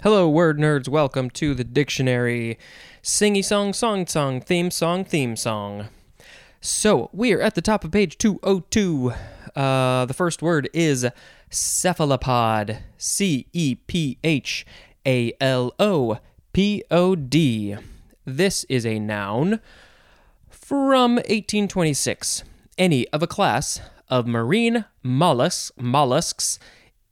Hello, word nerds. Welcome to the dictionary. Singy song, song song, theme song, theme song. So, we're at the top of page 202. Uh, the first word is cephalopod. C E P H A L O P O D. This is a noun from 1826. Any of a class of marine mollusks, mollusks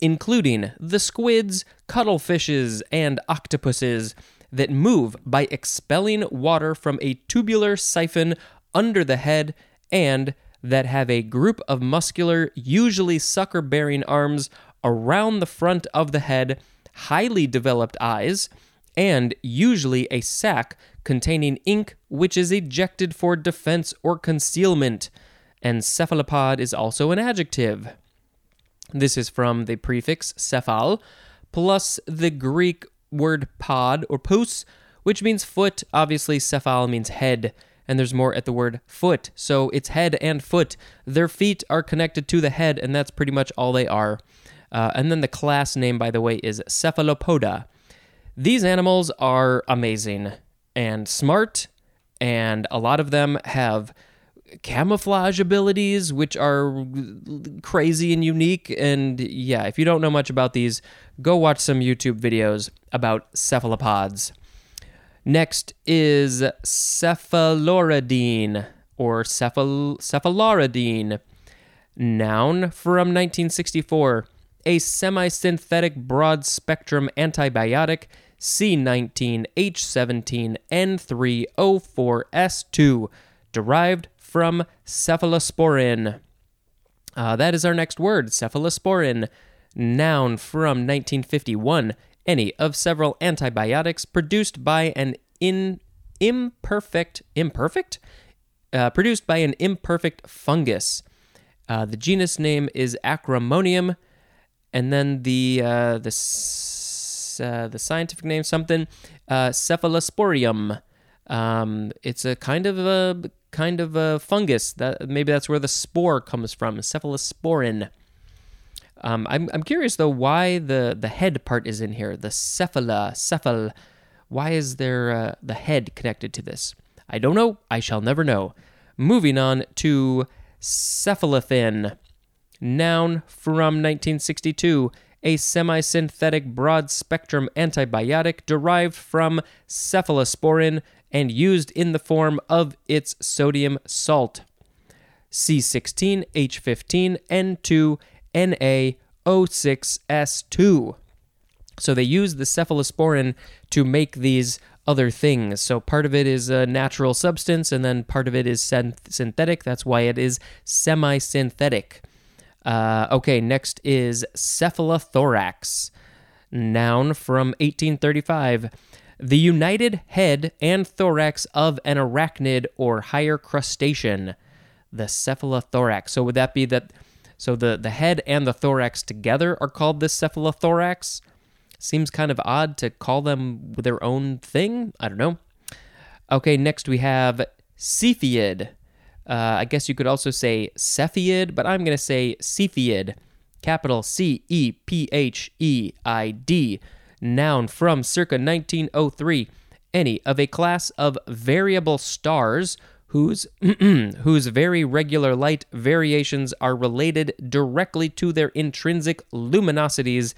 including the squids, cuttlefishes, and octopuses that move by expelling water from a tubular siphon under the head and that have a group of muscular, usually sucker bearing arms around the front of the head, highly developed eyes, and usually a sac containing ink which is ejected for defense or concealment. And cephalopod is also an adjective. This is from the prefix cephal plus the Greek word pod or pous, which means foot. Obviously, cephal means head, and there's more at the word foot. So it's head and foot. Their feet are connected to the head, and that's pretty much all they are. Uh, and then the class name, by the way, is Cephalopoda. These animals are amazing and smart, and a lot of them have camouflage abilities, which are crazy and unique. And yeah, if you don't know much about these, go watch some YouTube videos about cephalopods. Next is cephaloridine or cephal- cephaloridine, noun from 1964, a semi synthetic broad spectrum antibiotic. C19H17N3O4S2, derived from cephalosporin. Uh, that is our next word, cephalosporin, noun from 1951. Any of several antibiotics produced by an in imperfect imperfect uh, produced by an imperfect fungus. Uh, the genus name is Acremonium, and then the uh, the uh, the scientific name something uh, Cephalosporium. Um, it's a kind of a kind of a fungus. That maybe that's where the spore comes from, cephalosporin. Um, I'm I'm curious though why the the head part is in here. The cephala cephal. Why is there uh, the head connected to this? I don't know. I shall never know. Moving on to cephalothin, noun from 1962 a semi synthetic broad spectrum antibiotic derived from cephalosporin and used in the form of its sodium salt. C16H15N2NaO6S2. So they use the cephalosporin to make these other things. So part of it is a natural substance and then part of it is synthetic. That's why it is semi synthetic. Uh, okay, next is cephalothorax, noun from 1835 the united head and thorax of an arachnid or higher crustacean, the cephalothorax. So would that be that? So the the head and the thorax together are called the cephalothorax. Seems kind of odd to call them their own thing. I don't know. Okay, next we have cepheid. Uh, I guess you could also say cepheid, but I'm going to say cepheid. Capital C E P H E I D noun from circa 1903, any of a class of variable stars whose whose very regular light variations are related directly to their intrinsic luminosities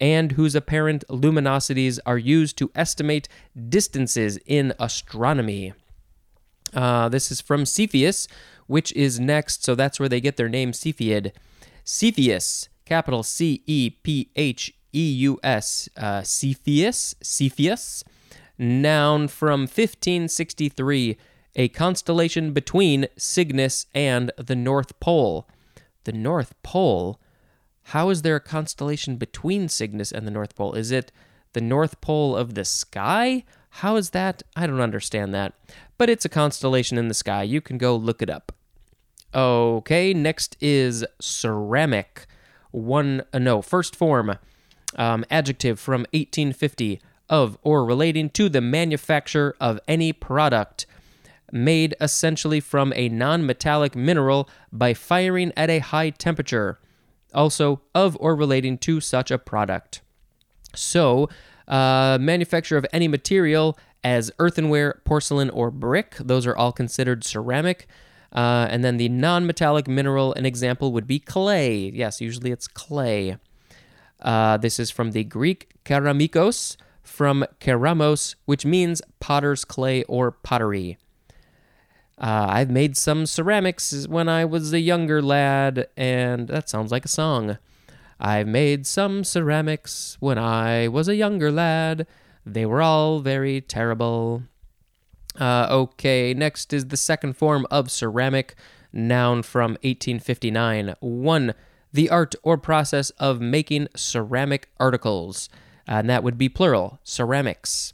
and whose apparent luminosities are used to estimate distances in astronomy. Uh, this is from Cepheus, which is next, so that's where they get their name Cepheid. Cepheus, capital C E P H E-U-S, uh, Cepheus, Cepheus, noun from 1563, a constellation between Cygnus and the North Pole. The North Pole? How is there a constellation between Cygnus and the North Pole? Is it the North Pole of the sky? How is that? I don't understand that. But it's a constellation in the sky. You can go look it up. Okay, next is ceramic. One, uh, no, first form um, adjective from 1850 of or relating to the manufacture of any product made essentially from a non metallic mineral by firing at a high temperature, also of or relating to such a product. So, Uh, manufacture of any material as earthenware, porcelain, or brick. Those are all considered ceramic. Uh, and then the non metallic mineral, an example would be clay. Yes, usually it's clay. Uh, this is from the Greek keramikos, from keramos, which means potter's clay or pottery. Uh, I've made some ceramics when I was a younger lad, and that sounds like a song. I've made some ceramics when I was a younger lad. They were all very terrible. Uh, okay, next is the second form of ceramic, noun from 1859. 1. The art or process of making ceramic articles, and that would be plural, ceramics.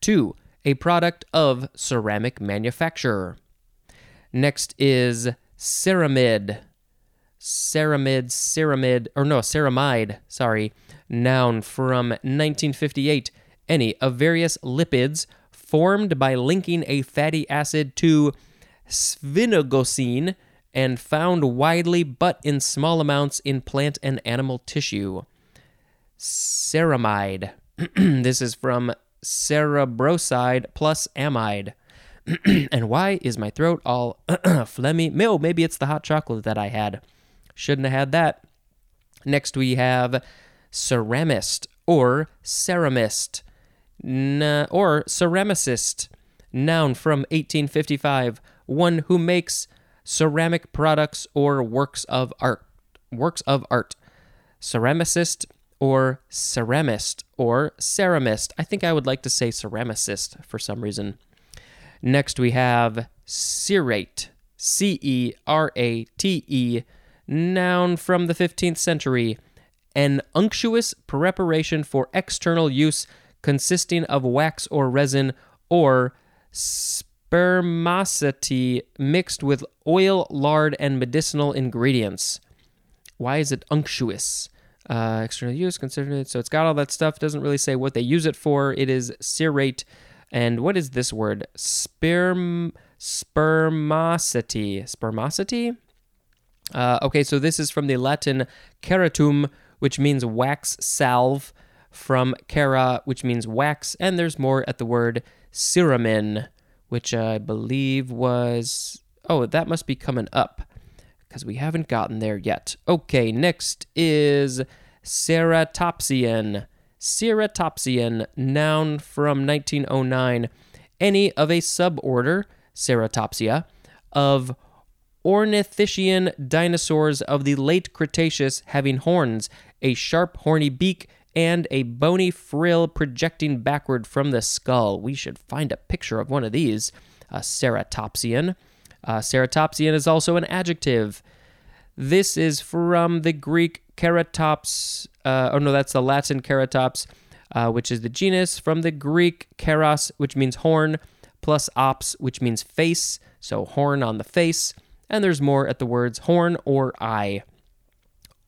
2. A product of ceramic manufacture. Next is ceramide. Ceramide, ceramide, or no, ceramide, sorry, noun from 1958. Any of various lipids formed by linking a fatty acid to sphingosine and found widely but in small amounts in plant and animal tissue. Ceramide. this is from cerebroside plus amide. and why is my throat all phlegmy? Oh, maybe it's the hot chocolate that I had. Shouldn't have had that. Next, we have ceramist or ceramist n- or ceramicist, noun from 1855, one who makes ceramic products or works of art. Works of art. Ceramicist or ceramist or ceramist. I think I would like to say ceramicist for some reason. Next, we have cerate, C E R A T E, noun from the 15th century, an unctuous preparation for external use consisting of wax or resin or spermaceti mixed with oil, lard, and medicinal ingredients. Why is it unctuous? Uh, external use, considered it. So it's got all that stuff. Doesn't really say what they use it for. It is cerate and what is this word? Sperm spermaceti. Spermaceti? Uh, okay, so this is from the Latin ceratum, which means wax salve, from cera, which means wax, and there's more at the word cerumen, which I believe was. Oh, that must be coming up because we haven't gotten there yet. Okay, next is ceratopsian. Ceratopsian, noun from 1909, any of a suborder, Ceratopsia, of ornithischian dinosaurs of the late Cretaceous having horns, a sharp horny beak, and a bony frill projecting backward from the skull. We should find a picture of one of these. A ceratopsian. Uh, ceratopsian is also an adjective. This is from the Greek keratops. Uh, oh no, that's the Latin keratops, uh, which is the genus from the Greek keros, which means horn, plus ops, which means face. So horn on the face. And there's more at the words horn or eye.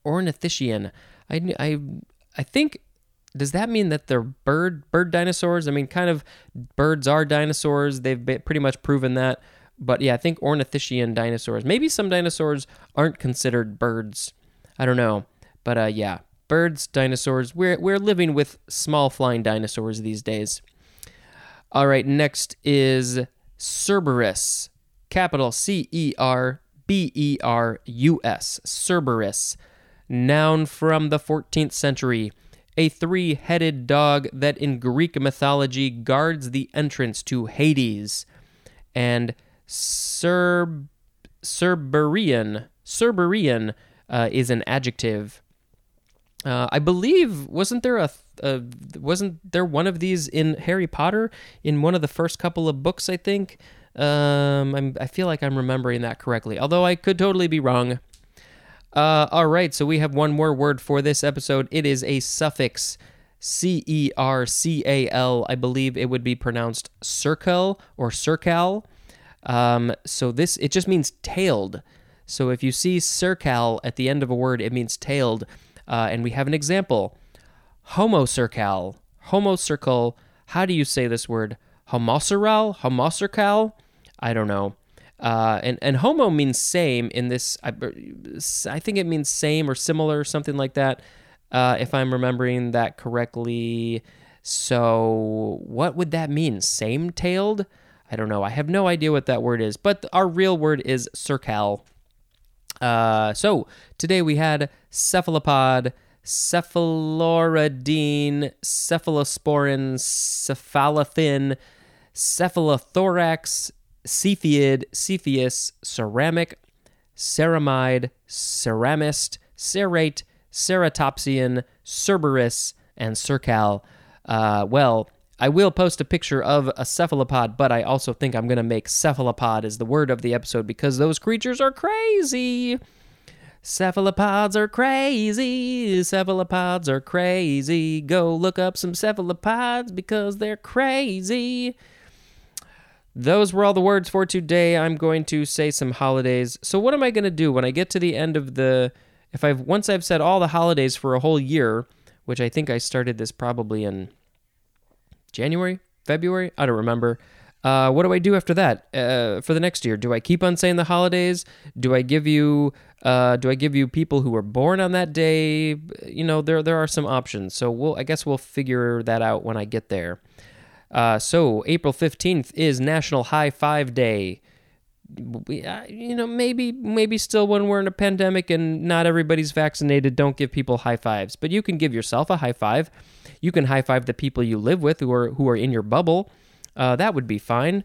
Ornithischian. I, I, I think does that mean that they're bird bird dinosaurs? I mean, kind of birds are dinosaurs. They've pretty much proven that. But yeah, I think ornithischian dinosaurs. Maybe some dinosaurs aren't considered birds. I don't know. But uh, yeah, birds, dinosaurs. We're we're living with small flying dinosaurs these days. All right, next is Cerberus, capital C E R B E R U S. Cerberus, noun from the 14th century. A three headed dog that in Greek mythology guards the entrance to Hades. And Cerb- Cerberian, Cerberian uh, is an adjective. Uh, I believe wasn't there a, a wasn't there one of these in Harry Potter in one of the first couple of books? I think. Um, I feel like I'm remembering that correctly, although I could totally be wrong. Uh, all right, so we have one more word for this episode. It is a suffix. C E R C A L. I believe it would be pronounced circle or circal. Um, so this it just means tailed. So if you see circal at the end of a word, it means tailed. Uh, and we have an example homocercal. Homocircle. How do you say this word? Homoceral? Homocircal? I don't know. Uh, and, and homo means same in this. I, I think it means same or similar, something like that. Uh, if I'm remembering that correctly. So, what would that mean? Same tailed? I don't know. I have no idea what that word is, but our real word is cercal. Uh, so, today we had cephalopod, cephaloridine, cephalosporin, cephalothin, cephalothorax, cepheid, cepheus, ceramic, ceramide, ceramist, cerate, ceratopsian, cerberus, and cercal. Uh, well, I will post a picture of a cephalopod, but I also think I'm going to make cephalopod as the word of the episode because those creatures are crazy. Cephalopods are crazy. Cephalopods are crazy. Go look up some cephalopods because they're crazy. Those were all the words for today. I'm going to say some holidays. So what am I going to do when I get to the end of the if I've once I've said all the holidays for a whole year, which I think I started this probably in January, February, I don't remember. Uh, what do I do after that uh, for the next year? Do I keep on saying the holidays? Do I give you uh, do I give you people who were born on that day? You know, there there are some options. So we'll I guess we'll figure that out when I get there. Uh, so April fifteenth is National High Five Day. We, uh, you know, maybe maybe still when we're in a pandemic and not everybody's vaccinated, don't give people high fives. But you can give yourself a high five. You can high five the people you live with who are who are in your bubble. Uh, that would be fine.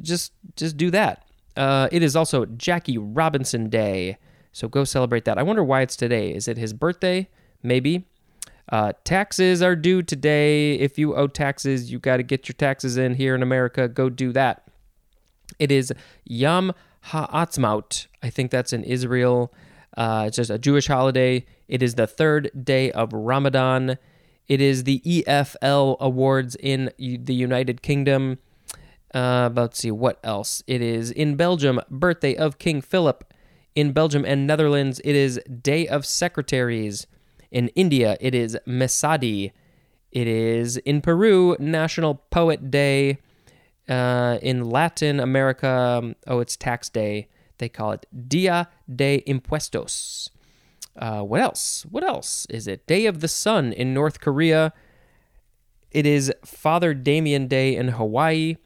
Just just do that. Uh, it is also Jackie Robinson Day, so go celebrate that. I wonder why it's today. Is it his birthday? Maybe. Uh, taxes are due today. If you owe taxes, you got to get your taxes in here in America. Go do that. It is Yom Ha'atzmaut. I think that's in Israel. Uh, it's just a Jewish holiday. It is the third day of Ramadan. It is the EFL Awards in the United Kingdom. Uh, let's see what else. It is in Belgium, birthday of King Philip. In Belgium and Netherlands, it is Day of Secretaries. In India, it is Mesadi. It is in Peru, National Poet Day. Uh, in Latin America, um, oh, it's tax day. They call it Dia de Impuestos. Uh, what else? What else is it? Day of the Sun in North Korea. It is Father Damien Day in Hawaii.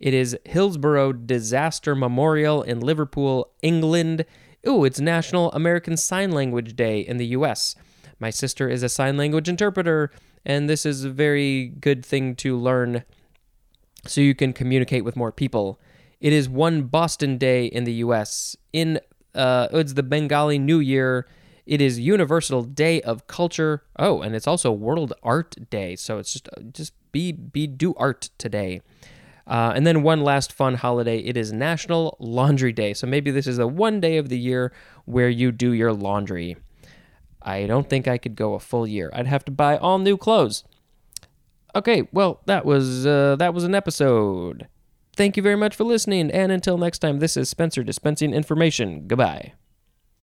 It is Hillsborough Disaster Memorial in Liverpool, England. Ooh, it's National American Sign Language Day in the US. My sister is a sign language interpreter, and this is a very good thing to learn so you can communicate with more people. It is one Boston Day in the US. In uh, it's the Bengali New Year. It is Universal Day of Culture. Oh, and it's also World Art Day. So it's just just be be do art today. Uh, and then one last fun holiday. It is National Laundry Day. So maybe this is the one day of the year where you do your laundry. I don't think I could go a full year. I'd have to buy all new clothes. Okay, well that was uh, that was an episode. Thank you very much for listening, and until next time, this is Spencer dispensing information. Goodbye.